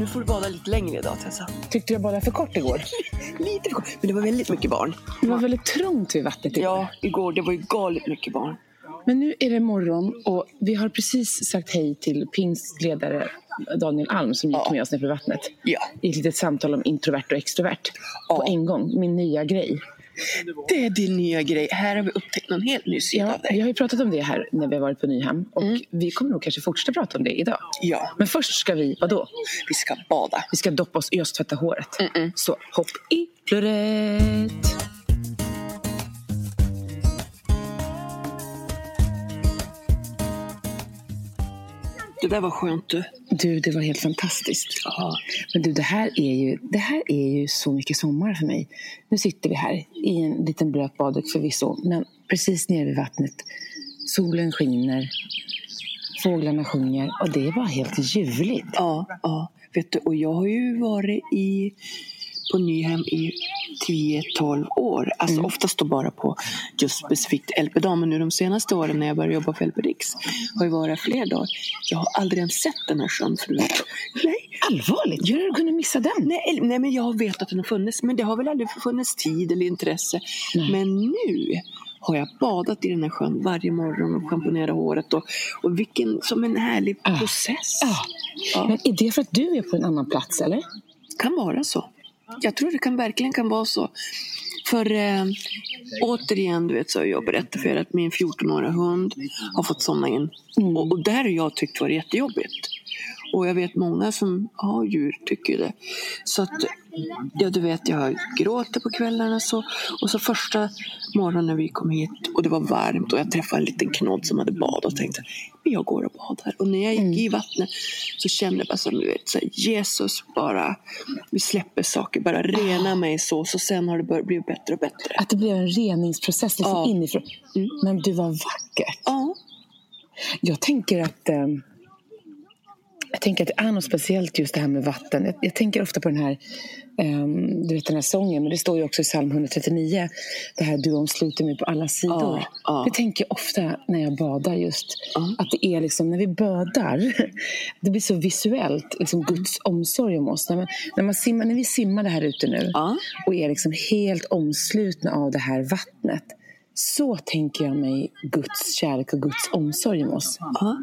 nu får du bada lite längre idag Tessa. Tyckte jag badade för kort igår? Lite för kort, men det var väldigt mycket barn. Det var väldigt trångt vid vattnet igår. Ja, igår det var ju galet mycket barn. Men nu är det morgon och vi har precis sagt hej till pingstledare Daniel Alm som gick Ja. med oss ner för vattnet. Ja. I ett litet samtal om introvert och extrovert. På Ja. en gång, min nya grej. Det är din nya grej. Här har vi upptäckt någon helt ny sida Ja, av dig. vi har ju pratat om det här när vi har varit på Nyhem och Mm. vi kommer nog kanske fortsätta prata om det idag. Ja, Men först ska vi, vadå? vi ska bada. Vi ska doppa oss i och tvätta håret. Mm-mm. Så hopp i plurret! Det där var skönt du. Du, det var helt fantastiskt. Ja. Men du, det här, är ju, det här är ju så mycket sommar för mig. Nu sitter vi här i en liten blöt badduk förvisso, men precis nere vid vattnet. Solen skiner, fåglarna sjunger och det var helt ljuvligt. Ja, ja. Vet du, och jag har ju varit i, på Nyhem i 10-12 år. Alltså Mm. oftast då bara på just specifikt LP-dag. Men nu de senaste åren när jag började jobba för LP-Rix har ju varit fler dagar. Jag har aldrig ens sett den här sjön förut. Nej, Allvarligt? Hur har du kunnat missa den? nej, nej, men jag har vetat att den har funnits. Men det har väl aldrig funnits tid eller intresse. Nej. Men nu har jag badat i den här sjön varje morgon och schamponerat håret. Och, och vilken, som en härlig Ah. process. Ja. Ja. Men är det för att du är på en annan plats, eller? kan vara så. Jag tror det kan verkligen kan vara så. För eh, återigen, du vet, så har jag berättat för er att min 14-åriga hund har fått somna in. Mm. Och, och där har jag tyckt varit jättejobbigt. Och jag vet många som har djur tycker det. Så att, ja du vet, jag gråter på kvällarna så. Och så första morgonen när vi kom hit och det var varmt och jag träffade en liten knodd som hade badat och tänkte, men jag går och badar. Och när jag gick Mm. i vattnet så kände jag bara som du vet, så här, Jesus bara, vi släpper saker, bara rena mig så. Så sen har det börjat bli bättre och bättre. Att det blev en reningsprocess liksom Ja. inifrån. Mm. Men du var vackert. Ja, Jag tänker att eh, jag tänker att det är något speciellt just det här med vatten. Jag, jag tänker ofta på den här, eh, du vet den här sången, men det står ju också i psalm 139, det här du omsluter mig på alla sidor. Ja, ja. Det tänker jag ofta när jag badar just. Ja. Att det är liksom, när vi badar, det blir så visuellt, liksom Guds omsorg om oss. När, man, när, man simmar, när vi simmar här ute nu och är liksom helt omslutna av det här vattnet. Så tänker jag mig Guds kärlek och Guds omsorg om oss. Ja.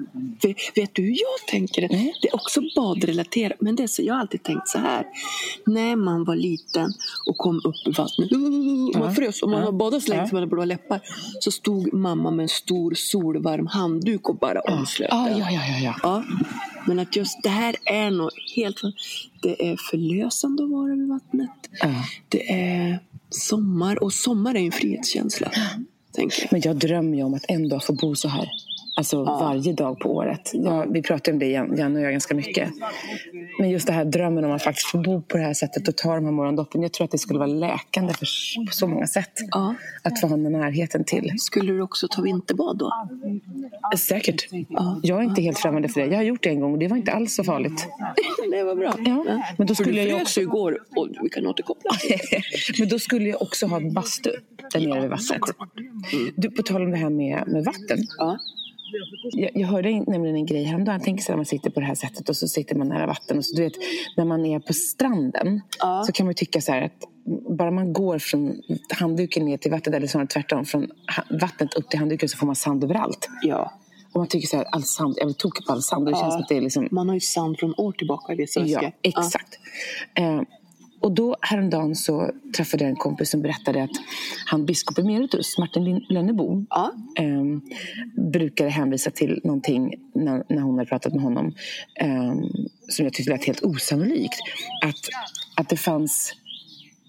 Vet, du hur jag tänker? Det? Nej. det är också badrelaterat. Men det är så, jag har alltid tänkt så här. När man var liten och kom upp i vattnet. Man frös och man har badat så länge som man hade blåa läppar. Så stod mamma med en stor solvarm handduk och bara omslöt Ja, ja, ja, ja, ja. Men att just det här är något helt... Det är förlösande att vara vid vattnet. Det är sommar och sommar är en frihetskänsla. Tänker. Men jag drömmer ju om att en dag få bo så här. Alltså varje dag på året. Jag, vi pratar om det, Jan Jan och jag, ganska mycket. Men just det här drömmen om att faktiskt få bo på det här sättet och ta de här morgondoppen. Jag tror att det skulle vara läkande för på så många sätt. Ja. Att få ha den närheten till. Skulle du också ta vinterbad då? Säkert. Ja. Jag är inte helt främmande för det. Jag har gjort det en gång och det var inte alls så farligt. Det var bra. Ja, men då För skulle du jag ju frös också... ju igår och vi kan återkoppla. Men då skulle jag också ha bastu där nere vid vattnet. Du, på tal om det här med, med vatten. Ja. Jag, jag hörde en- nämligen en grej häromdagen. Jag tänker så man sitter på det här sättet och så sitter man nära vatten. Och så, du vet, när man är på stranden Ja. så kan man tycka så här att bara man går från handduken ner till vattnet eller snarare tvärtom från vattnet upp till handduken så får man sand överallt. ja. Och man tycker så här, all sand, jag vill toka på all sand. Det Ja. känns att det är liksom Man har ju sand från år tillbaka i vissa Ja, väskor. exakt. Eh, och då häromdagen så träffade jag en kompis som berättade att han biskop emeritus, Martin Lönnebo, Ja. eh, brukade hänvisa till någonting när, när hon hade pratat med honom eh, som jag tyckte lät helt osannolikt. Att, att det fanns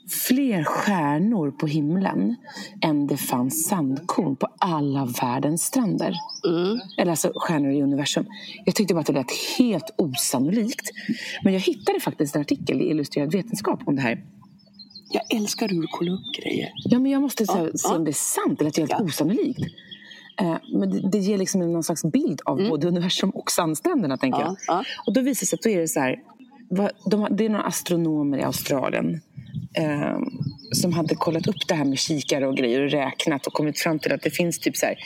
fler stjärnor på himlen än det fanns sandkorn på alla världens stränder. Mm. Eller alltså stjärnor i universum. Jag tyckte bara att det lät helt osannolikt. Men jag hittade faktiskt en artikel i Illustrerad vetenskap om det här. Jag älskar hur du kollar upp grejer. Ja, men jag måste här, Ja, se ja. om det är sant eller att det är helt Ja. osannolikt. Eh, men det, det ger liksom någon slags bild av både universum och sandstränderna. Tänker Mm. Ja, jag. ja. Och då visar det sig att då är det så här. vad- De, det är några astronomer i Australien eh, som hade kollat upp det här med kikare och grejer och räknat och kommit fram till att det finns typ så här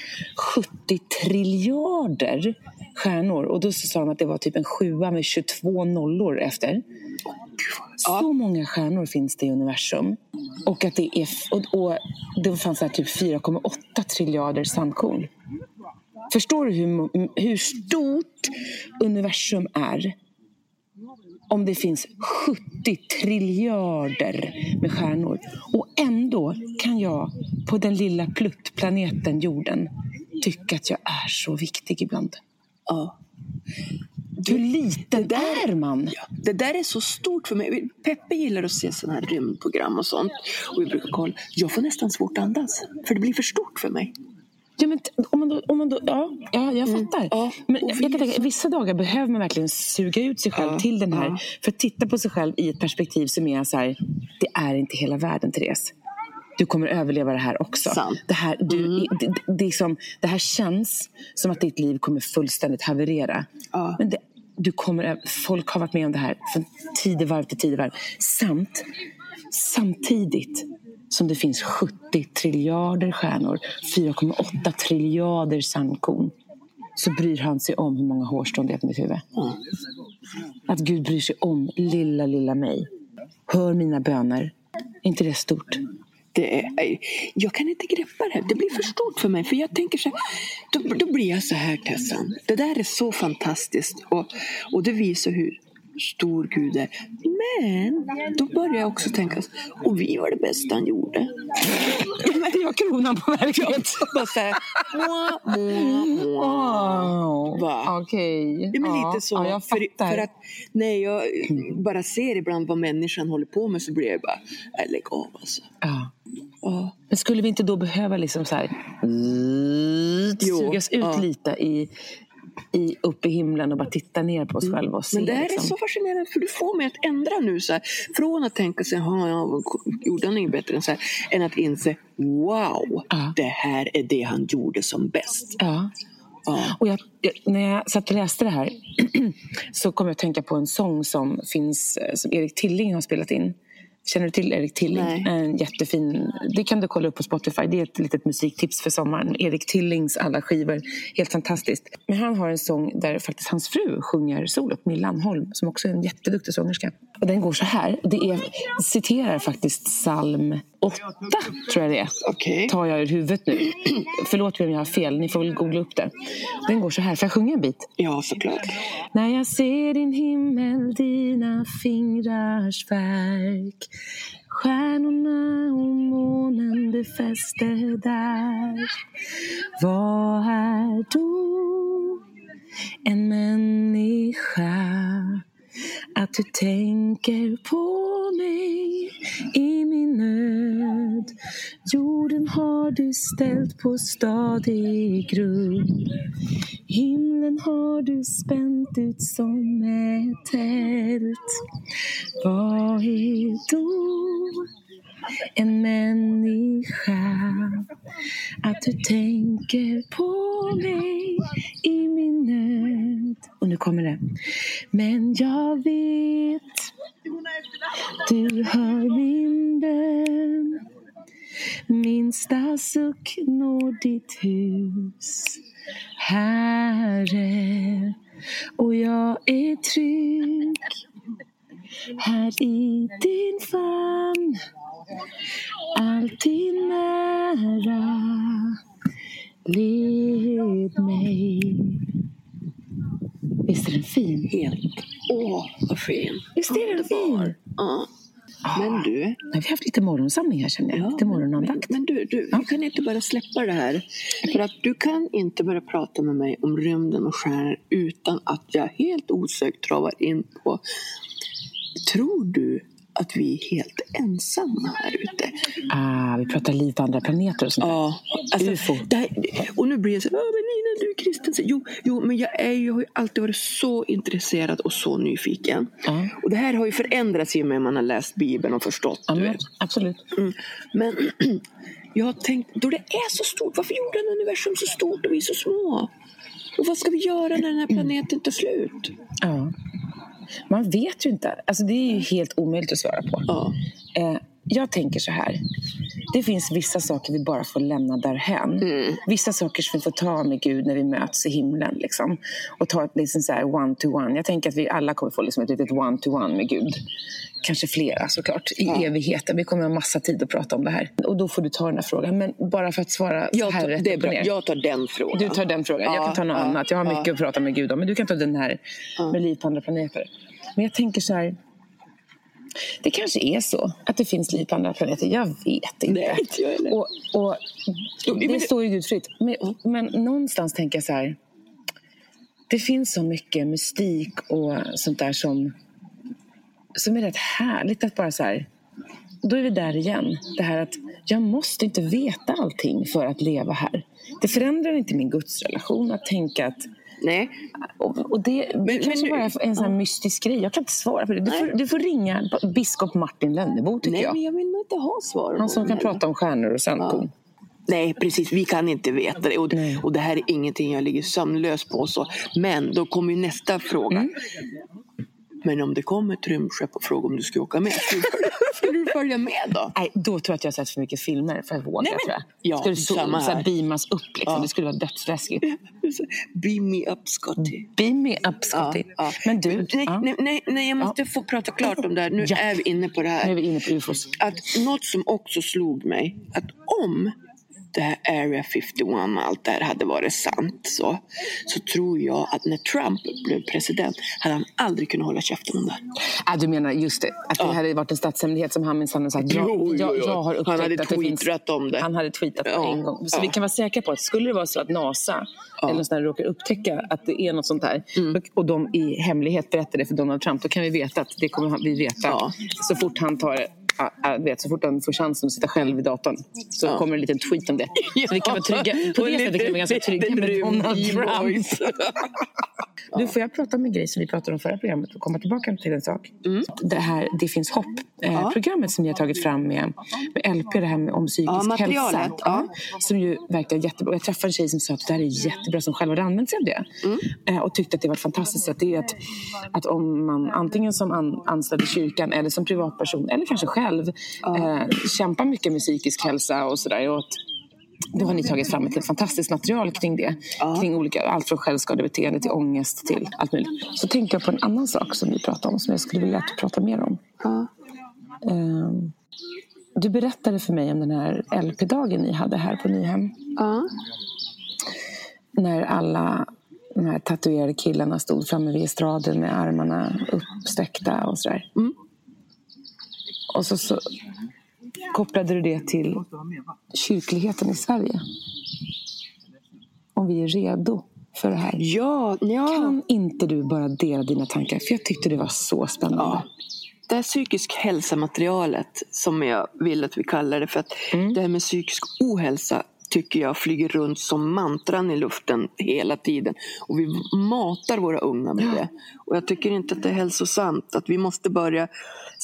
70 triljarder stjärnor. Och då sa de att det var typ en sjua med 22 nollor efter. Så många stjärnor finns det i universum. Och att det, är, och, och det fanns typ 4,8 triljarder sandkorn. Förstår du hur, hur stort universum är? Om det finns 70 triljarder med stjärnor. Och ändå kan jag på den lilla pluttplaneten jorden tycka att jag är så viktig ibland. Ja. Hur liten där- är man? Ja, det där är så stort för mig. Peppe gillar att se sådana här rymdprogram och sånt. Och vi brukar kolla. Jag får nästan svårt att andas. För det blir för stort för mig. Ja, men om man då, om man då, ja, ja, jag fattar. Mm. ja. Men jag kan tänka, vissa dagar behöver man verkligen suga ut sig själv Ja, till den här. ja. För att titta på sig själv i ett perspektiv som är så här, det är inte hela världen, Therese. Du kommer överleva det här också. Sant. Det här, du, Mm. det, det, är som, det här känns som att ditt liv kommer fullständigt haverera. Men det, du kommer, folk har varit med om det här från tidevarv till tidevarv. Samt, samtidigt som det finns 70 triljarder stjärnor, 4,8 triljarder sandkorn så bryr han sig om hur många hårstrån det är på mitt huvud. Att Gud bryr sig om lilla, lilla mig. Hör mina böner. Är inte det stort? Det är, jag kan inte greppa det. här. Det blir för stort för mig. För jag tänker så här, då, då blir jag så här Tessan. Det där är så fantastiskt. Och, och det visar hur stor Gud är. Men då börjar jag också tänka, och vi var det bästa han gjorde. Det var kronan på verket. Bara så här, mua, mua, mua. Wow. Va? Okej. Ja, men lite så. Ja, jag för, fattar. för att när jag bara ser ibland vad människan håller på med så blir jag bara, nej, lägg av alltså. ja. Ja. Men skulle vi inte då behöva liksom så här, sugas ut lite i, i, upp i himlen och bara titta ner på oss själva och se? Men det här är liksom. så fascinerande för du får mig att ändra nu. Så här, från att tänka sig, "Ha, ja, gjorde han inget bättre än så här, än att inse, wow, Ja. det här är det han gjorde som bäst. Ja. Ja. Och jag, jag, när jag satt och läste det här så kom jag att tänka på en sång som finns eh, som Erik Tilling har spelat in. Känner du till Erik Tilling? Nej. En jättefin, det kan du kolla upp på Spotify. Det är ett litet musiktips för sommaren. Erik Tillings alla skivor. Helt fantastiskt. Men han har en sång där faktiskt hans fru sjunger solot, Millan Holm, som också är en jätteduktig sångerska. Och den går så här. Det är, citerar faktiskt psalm 8, tror jag det är Okej. tar jag ur huvudet nu. Förlåt om jag har fel, ni får väl googla upp det. Den går så här, får jag sjunga en bit? Ja, såklart. När jag ser din himmel, dina fingrars verk Stjärnorna och månen befäste där Vad är då en människa att du tänker på mig Jorden har du ställt på stadig grund. Himlen har du spänt ut som ett tält. Vad är då en människa att du tänker på mig i min nöd? Och nu kommer det. Men jag vet du hör min bön. Minsta suck når ditt hus Herre och jag är trygg här i din famn alltid nära led mig Visst är den fin? Helt. Åh, vad fin. Visst är den fin? Ja. Men du, Nu har vi haft lite morgonsamling här känner jag. Lite morgonandakt. Men, men du, du Ja. vi kan inte bara släppa det här. För att du kan inte börja prata med mig om rymden och stjärnor utan att jag helt osökt travar in på Tror du att vi är helt ensamma här ute? Ah, vi pratar liv på andra planeter och sånt. Ja, alltså, UFO. här, och nu blir jag så här, "Ja, men Nina du är kristen. Så, Jo, jo, men jag, är, jag har ju alltid varit så intresserad och så nyfiken. Ja. Och det här har ju förändrats i och med att man har läst Bibeln och förstått. Ja, men, absolut. Mm. Men jag har tänkt, då det är så stort, varför gjorde han universum så stort och vi så små? Och vad ska vi göra när den här planeten tar slut? Ja. Man vet ju inte. Alltså, det är ju helt omöjligt att svara på. Ja. Eh, jag tänker så här. det finns vissa saker vi bara får lämna därhän. Mm. Vissa saker som vi får ta med Gud när vi möts i himlen. Liksom. Och ta ett liksom så här one-to-one. Jag tänker att vi alla kommer få liksom ett litet one-to-one med Gud. Kanske flera såklart, i Ja. evigheten. Vi kommer ha massa tid att prata om det här. Och då får du ta den här frågan. Men bara för att svara Jag tar, det är bra. Jag tar den frågan. Du tar den frågan. jag Ja, kan ta något ja, annat. Jag har mycket att prata med Gud om. Men du kan ta den här med liv på andra planeter. Men jag tänker så här. Det kanske är så att det finns liv på andra planeter. Jag vet inte. Nej, inte jag och, och, Jo, det det- står ju Gud fritt. Men, men någonstans tänker jag så här. Det finns så mycket mystik och sånt där som, som är rätt härligt att bara så här. Då är vi där igen. Det här att jag måste inte veta allting för att leva här. Det förändrar inte min gudsrelation att tänka att Nej, och, och det det kanske men- bara en sån här mystisk grej. Jag kan inte svara på det. Du får, du får ringa biskop Martin Lönnebo tycker nej jag. men jag vill inte ha svar. Han som kan det. prata om stjärnor och sandkorn. Nej, precis. Vi kan inte veta det. Och, Nej. och det här är ingenting jag ligger sömnlös på. Så. Men då kommer ju nästa fråga. Mm. Men om det kommer ett rymdskepp och frågar om du ska åka med, du, du följa med då? Nej, då tror jag att jag har sett för mycket filmer för att våga. Nej, men- ja, Ska det så, samma så här här. beamas upp liksom. Ja. Det skulle vara dödsläskigt. Beam me up Scotty. Beam me up Scotty. Ja, ja. Men du, Nej, nej, nej, nej, jag måste få prata klart om det här. Nu är vi inne på det nu är här. vi inne på ufos. Att något som också slog mig, att om det här Area 51 och allt det här hade varit sant så, så tror jag att när Trump blev president hade han aldrig kunnat hålla käften om det. Ah, du menar just det, att det Ja. hade varit en statshemlighet som han minsann sagt. Jag, Jo, jo, jag, jo. jag har Han hade att det finns... tweetat om det. Han hade tweetat Ja, en gång. Så ja. vi kan vara säkra på att skulle det vara så att NASA Ja. eller här råkar upptäcka att det är något sånt här Mm. och- de i hemlighet berättar det för Donald Trump, då kan vi veta att det kommer vi veta så fort han tar vet, så fort han får chansen att sitta själv vid datorn så Ja. kommer en liten tweet om det. Så vi kan vara trygga. På det sättet kan vi vara ganska trygga med Donald Trump. Du, får jag prata om en grej som vi pratade om förra programmet och komma tillbaka till en sak? Det här Det finns hopp-programmet som ni har tagit fram med, med LP, det här med, om psykisk Ja, materialet, hälsa. ja. Som ju verkar jättebra. Jag träffade en tjej som sa att det här är jättebra som själv hade använt sig av det. Eh, och tyckte att det var fantastiskt sätt. Det är att, att om man antingen som an, anställd i kyrkan eller som privatperson eller kanske själv eh, kämpar mycket med psykisk hälsa och sådär. Då har ni tagit fram ett fantastiskt material kring det. Ja. Kring olika, allt från självskadebeteende till ångest till allt möjligt. Så tänkte jag på en annan sak som ni pratade om som jag skulle vilja att du pratar mer om. Ja. Ehm, du berättade för mig om den här LP-dagen ni hade här på Nyhem. Ja. När alla de här tatuerade killarna stod framme vid estraden med armarna uppsträckta och sådär. Mm. Och så, så kopplade du det till kyrkligheten i Sverige. Om vi är redo för det här. Ja, ja. Kan inte du bara dela dina tankar? För jag tyckte det var så spännande. Ja. Det här psykisk hälsa-materialet som jag vill att vi kallar det för att Mm. det här med psykisk ohälsa tycker jag flyger runt som mantran i luften hela tiden. Och vi matar våra unga med det. Och jag tycker inte att det är hälsosamt. Att vi måste börja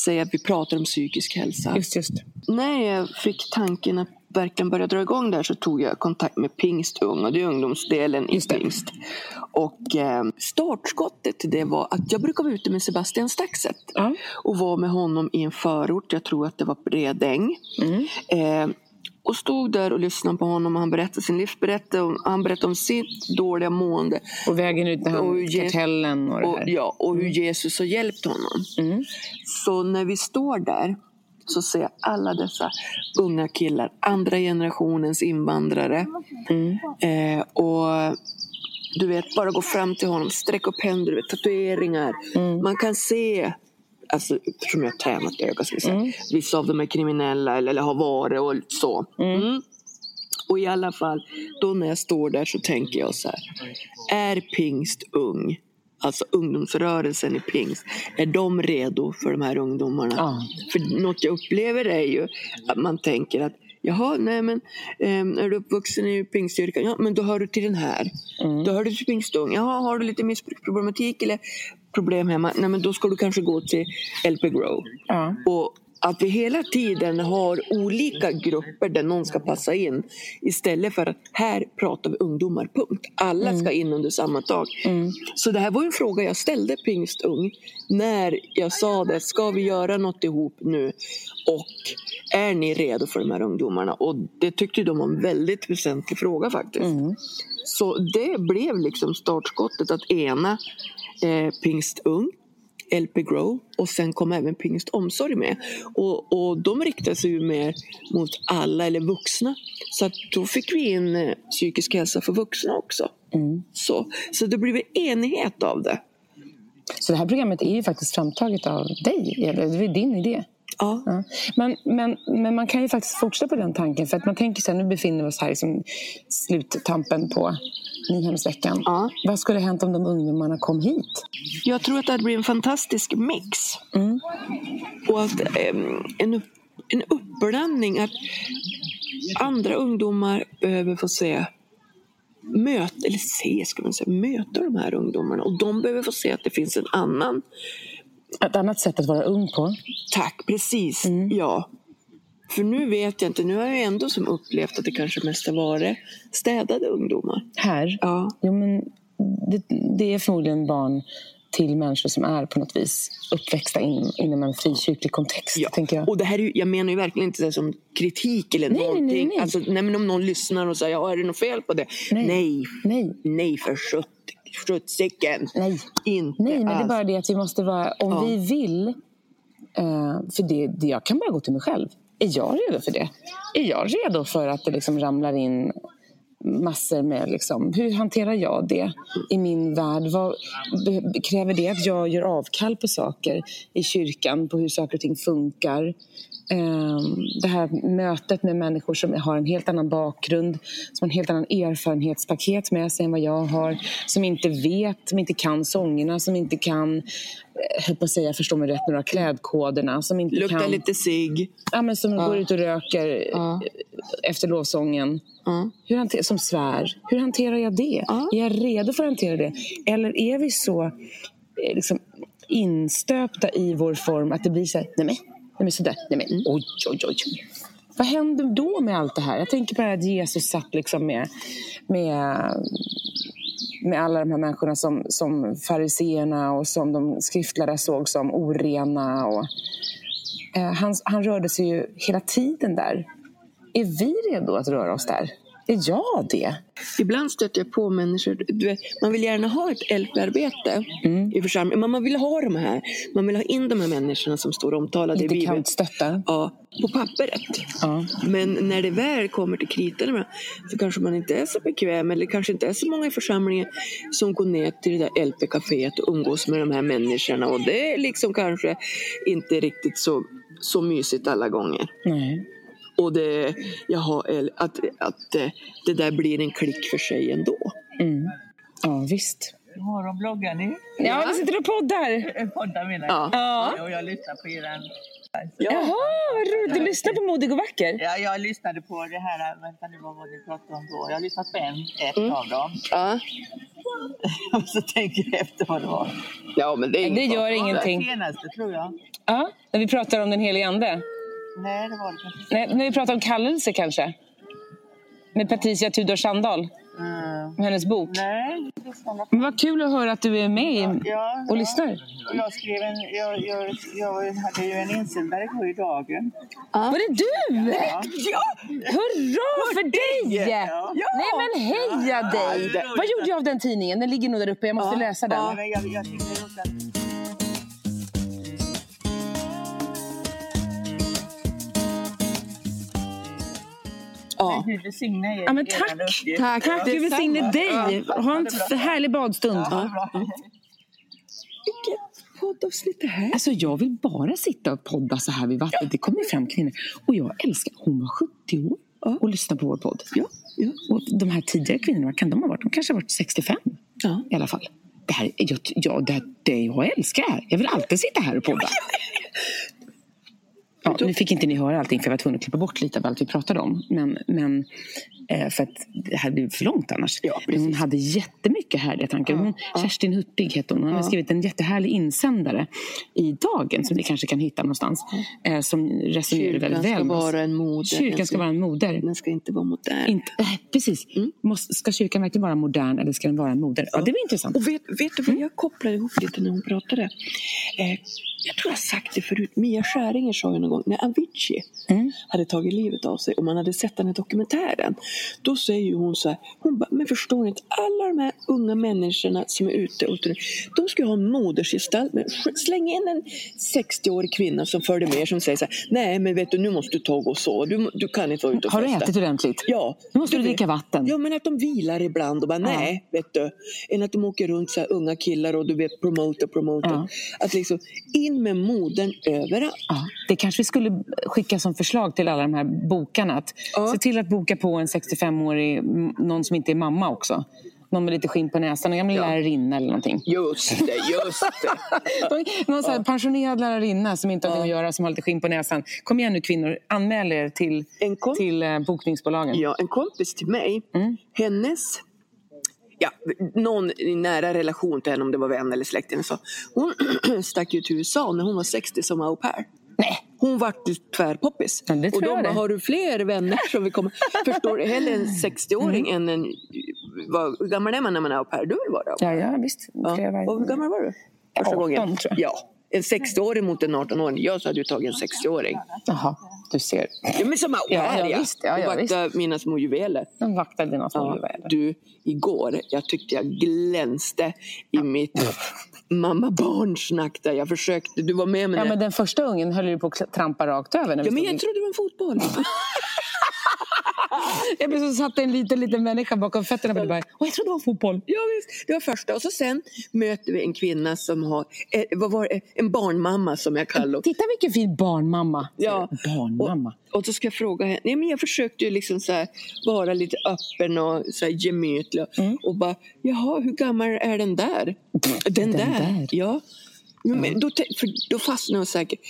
säga att vi pratar om psykisk hälsa. Just, just. När jag fick tanken att verkligen börja dra igång där så tog jag kontakt med Pingst Ung och det är ungdomsdelen i. Pingst. Och eh, startskottet till det var att jag brukar vara ute med Sebastian Staxet Ja. och var med honom i en förort, jag tror att det var Bredäng. Mm. Eh, och stod där och lyssnade på honom och han berättade sin livsberättelse han berättade om sitt dåliga mående. Och vägen ut Och ge- kartellen och det Och, ja, och hur Jesus har hjälpt honom. Mm. Så när vi står där så ser jag alla dessa unga killar, andra generationens invandrare. Mm. Eh, och du vet, bara gå fram till honom, sträck upp händer, du vet, tatueringar. Mm. Man kan se, alltså, eftersom jag har tränat så vill säga, Mm. vissa av dem är kriminella eller, eller har varit och så. Mm. Och i alla fall, då när jag står där så tänker jag så här. Är pingst ung? Alltså ungdomsrörelsen i pingst. Är de redo för de här ungdomarna? Ja. För något jag upplever är ju att man tänker att Jaha, nej men ehm, är du uppvuxen i pingstkyrkan? Ja, men då hör du till den här. Mm. Då hör du till pingstung. Jaha, har du lite missbruksproblematik eller problem hemma? Nej, men då ska du kanske gå till LP Grow. Ja. Och att vi hela tiden har olika grupper där någon ska passa in. Istället för att här pratar vi ungdomar, punkt. Alla ska in under samma tak. Så det här var en fråga jag ställde Pingstung när jag sa det, ska vi göra något ihop nu? Och är ni redo för de här ungdomarna? Och det tyckte de var en väldigt väsentlig fråga faktiskt. Så det blev liksom startskottet att ena eh, Pingst Ung LP Grow och sen kom även Pingst Omsorg med. Och, och de riktade sig ju mer mot alla eller vuxna. Så att då fick vi in eh, psykisk hälsa för vuxna också. Så, så det blev enighet av det. Så det här programmet är ju faktiskt framtaget av dig. eller Det är din idé. Ja. Ja. Men, men, men man kan ju faktiskt fortsätta på den tanken. För att man tänker så här, nu befinner vi oss här i liksom sluttampen på Nyhemsveckan. Ja. Vad skulle hänt om de ungdomarna kom hit? Jag tror att det här blir en fantastisk mix. Mm. Och att em, en, upp, en uppblandning att andra ungdomar behöver få se möta, eller se ska man säga, möta de här ungdomarna och de behöver få se att det finns en annan Ett annat sätt att vara ung på. Tack, precis. Mm. Ja. För nu vet jag inte, nu har jag ändå som upplevt att det kanske mest har varit städade ungdomar. Här? Ja. Jo, men det, det är förmodligen barn till människor som är på något vis uppväxta in, inom en frikyrklig kontext. Ja. Tänker jag. Och det här är ju, jag menar ju verkligen inte det som kritik eller Nej, nej, nej, någonting. nej. Alltså, nej, men om någon lyssnar och säger, ja, är det något fel på det? Nej. Nej, Nej. nej för sjut- sjuttsiken. Nej. Inte Nej, men det är bara det att vi måste vara... Om Ja. vi vill... Eh, för det, det, jag kan bara gå till mig själv. Är jag redo för det? Är jag redo för att det liksom ramlar in massor med... Liksom, hur hanterar jag det i min värld? Vad, kräver det att jag gör avkall på saker i kyrkan? På hur saker och ting funkar? Ehm, det här mötet med människor som har en helt annan bakgrund som har en helt annan erfarenhetspaket med sig än vad jag har som inte vet, som inte kan sångerna som inte kan, höll på att säga, förstå mig rätt, några klädkoderna som inte Luktar kan, lite cigg. ja, men som går ut och röker Ja. efter lovsången Ja. hur hanter, som svär. Hur hanterar jag det? Ja. Är jag redo för att hantera det? Eller är vi så eh, liksom, instöpta i vår form att det blir så här, nej men, nej men sådär, nej men, oj, oj, oj. Vad händer då med allt det här? Jag tänker på det här att Jesus satt liksom med, med, med alla de här människorna som, som fariseerna och som de skriftlärda såg som orena. Och, eh, han, han rörde sig ju hela tiden där. Är vi redo att röra oss där? Är jag det? Ibland stöter jag på människor, vet, man vill gärna ha ett LP-arbete Mm. i församlingen, men man vill ha de här, man vill ha in de här människorna som står omtalade i Inte Bibeln. kantstötta. Ja, på pappret. Ja. Men när det väl kommer till kritan så kanske man inte är så bekväm eller kanske inte är så många i församlingen som går ner till det där LP-caféet och umgås med de här människorna och det är liksom kanske inte riktigt så, så mysigt alla gånger. Nej. Och det, jaha, att, att eh, det där blir en klick för sig ändå. Mm. Ja, visst. Morgon, bloggar ni? Ja, vi sitter och poddar. Poddar menar jag. Ja. Ja. Och jag lyssnar på eran... Jaha, vad roligt. Du lyssnar på Modig och vacker. Ja, jag lyssnade på det här, vänta nu vad var det ni pratade om då? Jag har lyssnat på en, ett Mm. av dem. Ja, Och så tänker jag efter vad det var. ja men det är Det gör Det ingenting. senaste tror jag. Ja, när vi pratar om den helige Ande. Nej, det var det kanske Nej, när vi pratar om kallelse kanske. Med Patricia Tudor Sandahl. mm. Med hennes bok. Nej, Men vad kul att höra att du är med i- Ja, och ja. lyssnar. Och Jag skrev en, jag, jag, jag hade ju en insändare igår i dagen. Var det du? Ja. Ja, Hurra för dig! Ja. Nej men heja dig! Ja. Vad gjorde jag av den tidningen? Den ligger nog där uppe. Jag måste Ja. läsa den. Ja. Gud välsigne er. Ja, men tack. Tack. Tack, Gud välsigne dig. Ha en härlig badstund. Ja. Vilket poddavsnitt det här? Alltså jag vill bara sitta och podda så här vid vattnet. Det kommer fram kvinnor. Och jag älskar, hon var 70 år och lyssnade på vår podd. Ja, ja. Och de här tidigare kvinnorna, kan de ha varit? De kanske har varit 65 ja. i alla fall. Det här, jag, jag, det, det jag älskar det här. Jag vill alltid sitta här och podda. Ja, nu fick inte ni höra allting för jag var tvungen att klippa bort lite av allt vi pratade om. Men, men för att det hade blivit för långt annars. Ja, Men hon hade jättemycket härliga tankar. Hon, Kerstin Hurtig hette hon. Hon hade skrivit en jättehärlig insändare i Dagen som ni kanske kan hitta någonstans. Eh, som resonerar Kyrkan väldigt ska väl. med oss. vara en moder. Kyrkan ska vara en moder. Den ska inte vara modern. Inte, äh, precis. Måste, ska kyrkan verkligen vara modern eller ska den vara en moder? Ja, det var intressant. Och vet, vet du vad jag kopplade ihop lite när hon pratade? Eh, jag tror jag har sagt det förut. Mia Skäringer sa ju någon gång när Avicii Mm. hade tagit livet av sig och man hade sett den här dokumentären. Då säger hon så här, hon bara, men förstår ni inte, alla de här unga människorna som är ute och de ska ha en modersgestalt. Men släng in en 60-årig kvinna som följer med som säger så här, nej men vet du nu måste du ta och gå så, du, du kan inte vara ute och Har du festa. ätit ordentligt? Ja. Nu måste du vet- dricka vatten. Ja, men att de vilar ibland och bara nej, vet du. Än att de åker runt så här unga killar och du vet promoter, promoter. Ja. Att liksom in med modern överallt. Ja, det kanske vi skulle skicka som förslag till alla de här bokarna. Att Ja. Se till att boka på en 65-årig, m- någon som inte är mamma också. Någon med lite skinn på näsan, en gammal Ja. lärarinna eller någonting. Just det, just det. Någon så här pensionerad lärarinna som inte har något att göra, som har lite skinn på näsan. Kom igen nu kvinnor, anmäl er till, till eh, bokningsbolagen. Ja, en kompis till mig, Mm. hennes Ja, någon i nära relation till henne, om det var vän eller släkting, så hon stack ju till USA när hon var 60 som au pair. Nej, Hon vart ju tvärpoppis. Ja, det och de bara, det. har du fler vänner som vill komma? Förstår? Hellre en 60-åring än en... Vad, hur gammal är man när man är au pair? Du vill vara au pair? ja, ja visst. Ja. Och hur gammal var du? Första 18 gången? tror jag. Ja. En 60-åring mot en 18-åring. Jag så hade ju tagit en 60-åring. Jaha, du ser. Ja, men som au Ja, pair, ja, visst. Ja, och ja, vakta mina små juveler. De vaktar dina små Ja, juveler. du, igår, jag tyckte jag glänste i mitt mamma-barn-snack där. Jag försökte, du var med mig Ja, men den första ungen höll ju på att trampa rakt över. När Ja, men stod i- jag trodde det var en fotboll. Jag blev så satt en liten, liten människa bakom fötterna på. Bara, Åh, jag trodde det var fotboll. Ja, visst. Det var första. Och så sen möter vi en kvinna som har, eh, vad var det, en barnmamma som jag kallar henne. Titta vilken fin barnmamma. Ja. Barnmamma. Och så ska jag fråga henne. Nej, men jag försökte ju liksom så här, vara lite öppen och så här gemytlig. Mm. Och bara, jaha, hur gammal är den där? Den, där. där. Ja. Men då, för då fastnade jag säkert.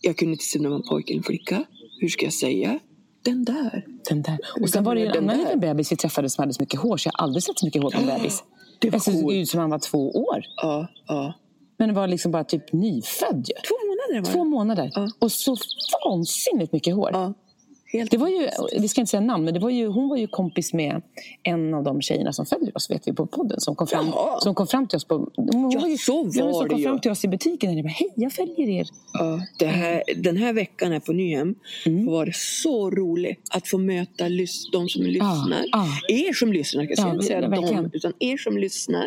Jag kunde inte se om det var en pojke eller en flicka. Hur ska jag säga? Den där. Den där. Och sen var det en annan där. liten bebis vi träffade som hade så mycket hår så jag har aldrig sett så mycket hår på en bebis. Det var såg ut som han var två år. Ja, ja. Men det var liksom bara typ nyfödd. Två månader var Två det. månader. Ja. Och så vansinnigt mycket hår. Ja. Helt Det var ju, vi ska inte säga namn, men det var ju, hon var ju kompis med en av de tjejerna som följer oss vet vi på podden. Som kom fram, Jaha. som kom fram till oss på, hon Ja, var ju, så var ja, som kom ju. fram till oss i butiken. Och bara, hej jag följer er. Ja, det här, den här veckan här på Nyhem Mm. var det så roligt att få möta lys- de som lyssnar. ja. Er som lyssnar, jag ska inte säga de, verkligen. utan er som lyssnar.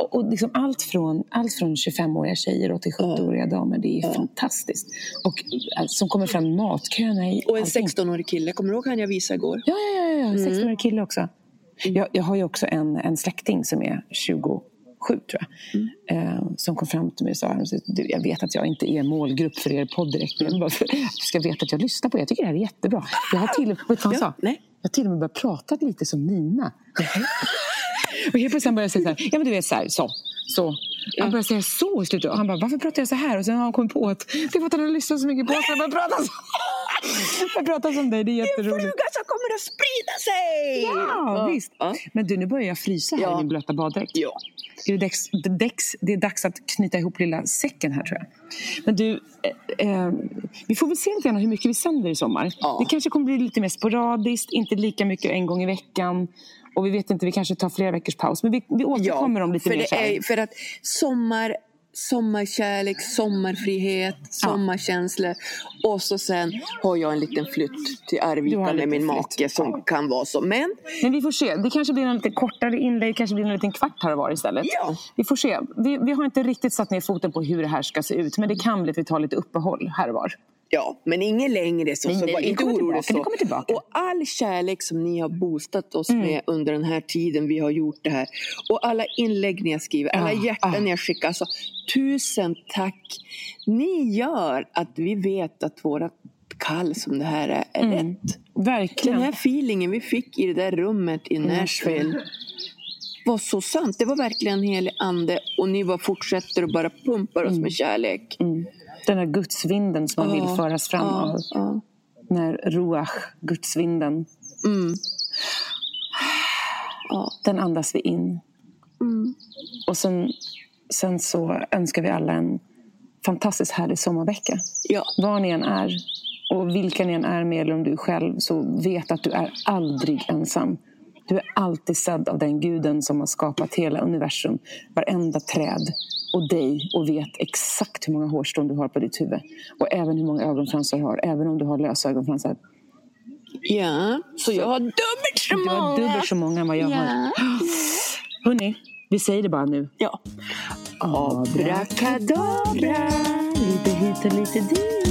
Och och liksom allt, från, allt från 25-åriga tjejer och till 70-åriga damer. Det är fantastiskt. Och alltså, som kommer fram matköerna i Och en allting. 16-årig kille, kommer du ihåg han jag visade igår? Ja, ja, ja. ja. 16-årig kille också. Jag, jag har ju också en, en släkting som är 27 tror jag. Eh, som kom fram till mig och sa "Du, jag vet att jag inte är målgrupp för er podd direkt. Men bara, för, du ska veta att jag lyssnar på er. Jag tycker det här är jättebra. Jag har till, vet vad han sa? nej. Jag har till och med börjat prata lite som Nina. och helt plötsligt började jag säga så här, ja men du vet så här, så. så. Han började säga så i slutet. Och han bara, varför pratar jag så här? Och sen har han kommit på att det är för att han har lyssnat så mycket på oss. Jag börjar prata så. Jag pratar som dig, det är jätteroligt. fluga som kommer att sprida sig! Ja, visst. Ja. Men du, nu börjar jag frysa här Ja. i min blöta baddräkt. Ja. Det är, dags, det, är dags, det är dags att knyta ihop lilla säcken här tror jag. Men du, eh, eh, vi får väl se lite grann hur mycket vi sänder i sommar. Ja. Det kanske kommer bli lite mer sporadiskt, inte lika mycket en gång i veckan. Och vi vet inte, vi kanske tar flera veckors paus. Men vi, vi återkommer om lite för mer är, För att sommar, sommarkärlek, sommarfrihet, sommarkänslor. Och så sen har jag en liten flytt till Arvika med min flytt. make som kan vara så. Men Men vi får se. Det kanske blir en lite kortare inlägg, kanske blir en liten kvart här och var istället. Ja. Vi får se. Vi, vi har inte riktigt satt ner foten på hur det här ska se ut. Men det kan bli att vi tar lite uppehåll här och var. Ja, men inget längre. Så, Nej, så nej, var inte orolig. Så. Och all kärlek som ni har boostat oss Mm. med under den här tiden vi har gjort det här. Och alla inlägg ni har skrivit, alla Ja, hjärtan ja. ni har skickat. Alltså, tusen tack. Ni gör att vi vet att våra kall som det här är, är Mm. rätt. Verkligen. Den här feelingen vi fick i det där rummet i Mm. Nashville var så sant. Det var verkligen en helig ande och ni bara fortsätter och bara pumpar oss med kärlek. Den här gudsvinden som man vill föras fram av. här ruach, gudsvinden. Mm. Ja. Den andas vi in. Mm. Och sen, sen så önskar vi alla en fantastiskt härlig sommarvecka. Ja. Var ni än är och vilka ni än är med eller om du är själv så vet att du är aldrig ensam. Du är alltid sedd av den guden som har skapat hela universum, varenda träd och dig och vet exakt hur många hårstrån du har på ditt huvud. Och även hur många ögonfransar du har, även om du har lösa ögonfransar. ja. Så jag har dubbelt så Du många. har dubbelt så många än vad jag har. Ja. Hörni, vi säger det bara nu. ja. Abrakadabra, lite hit och lite dit.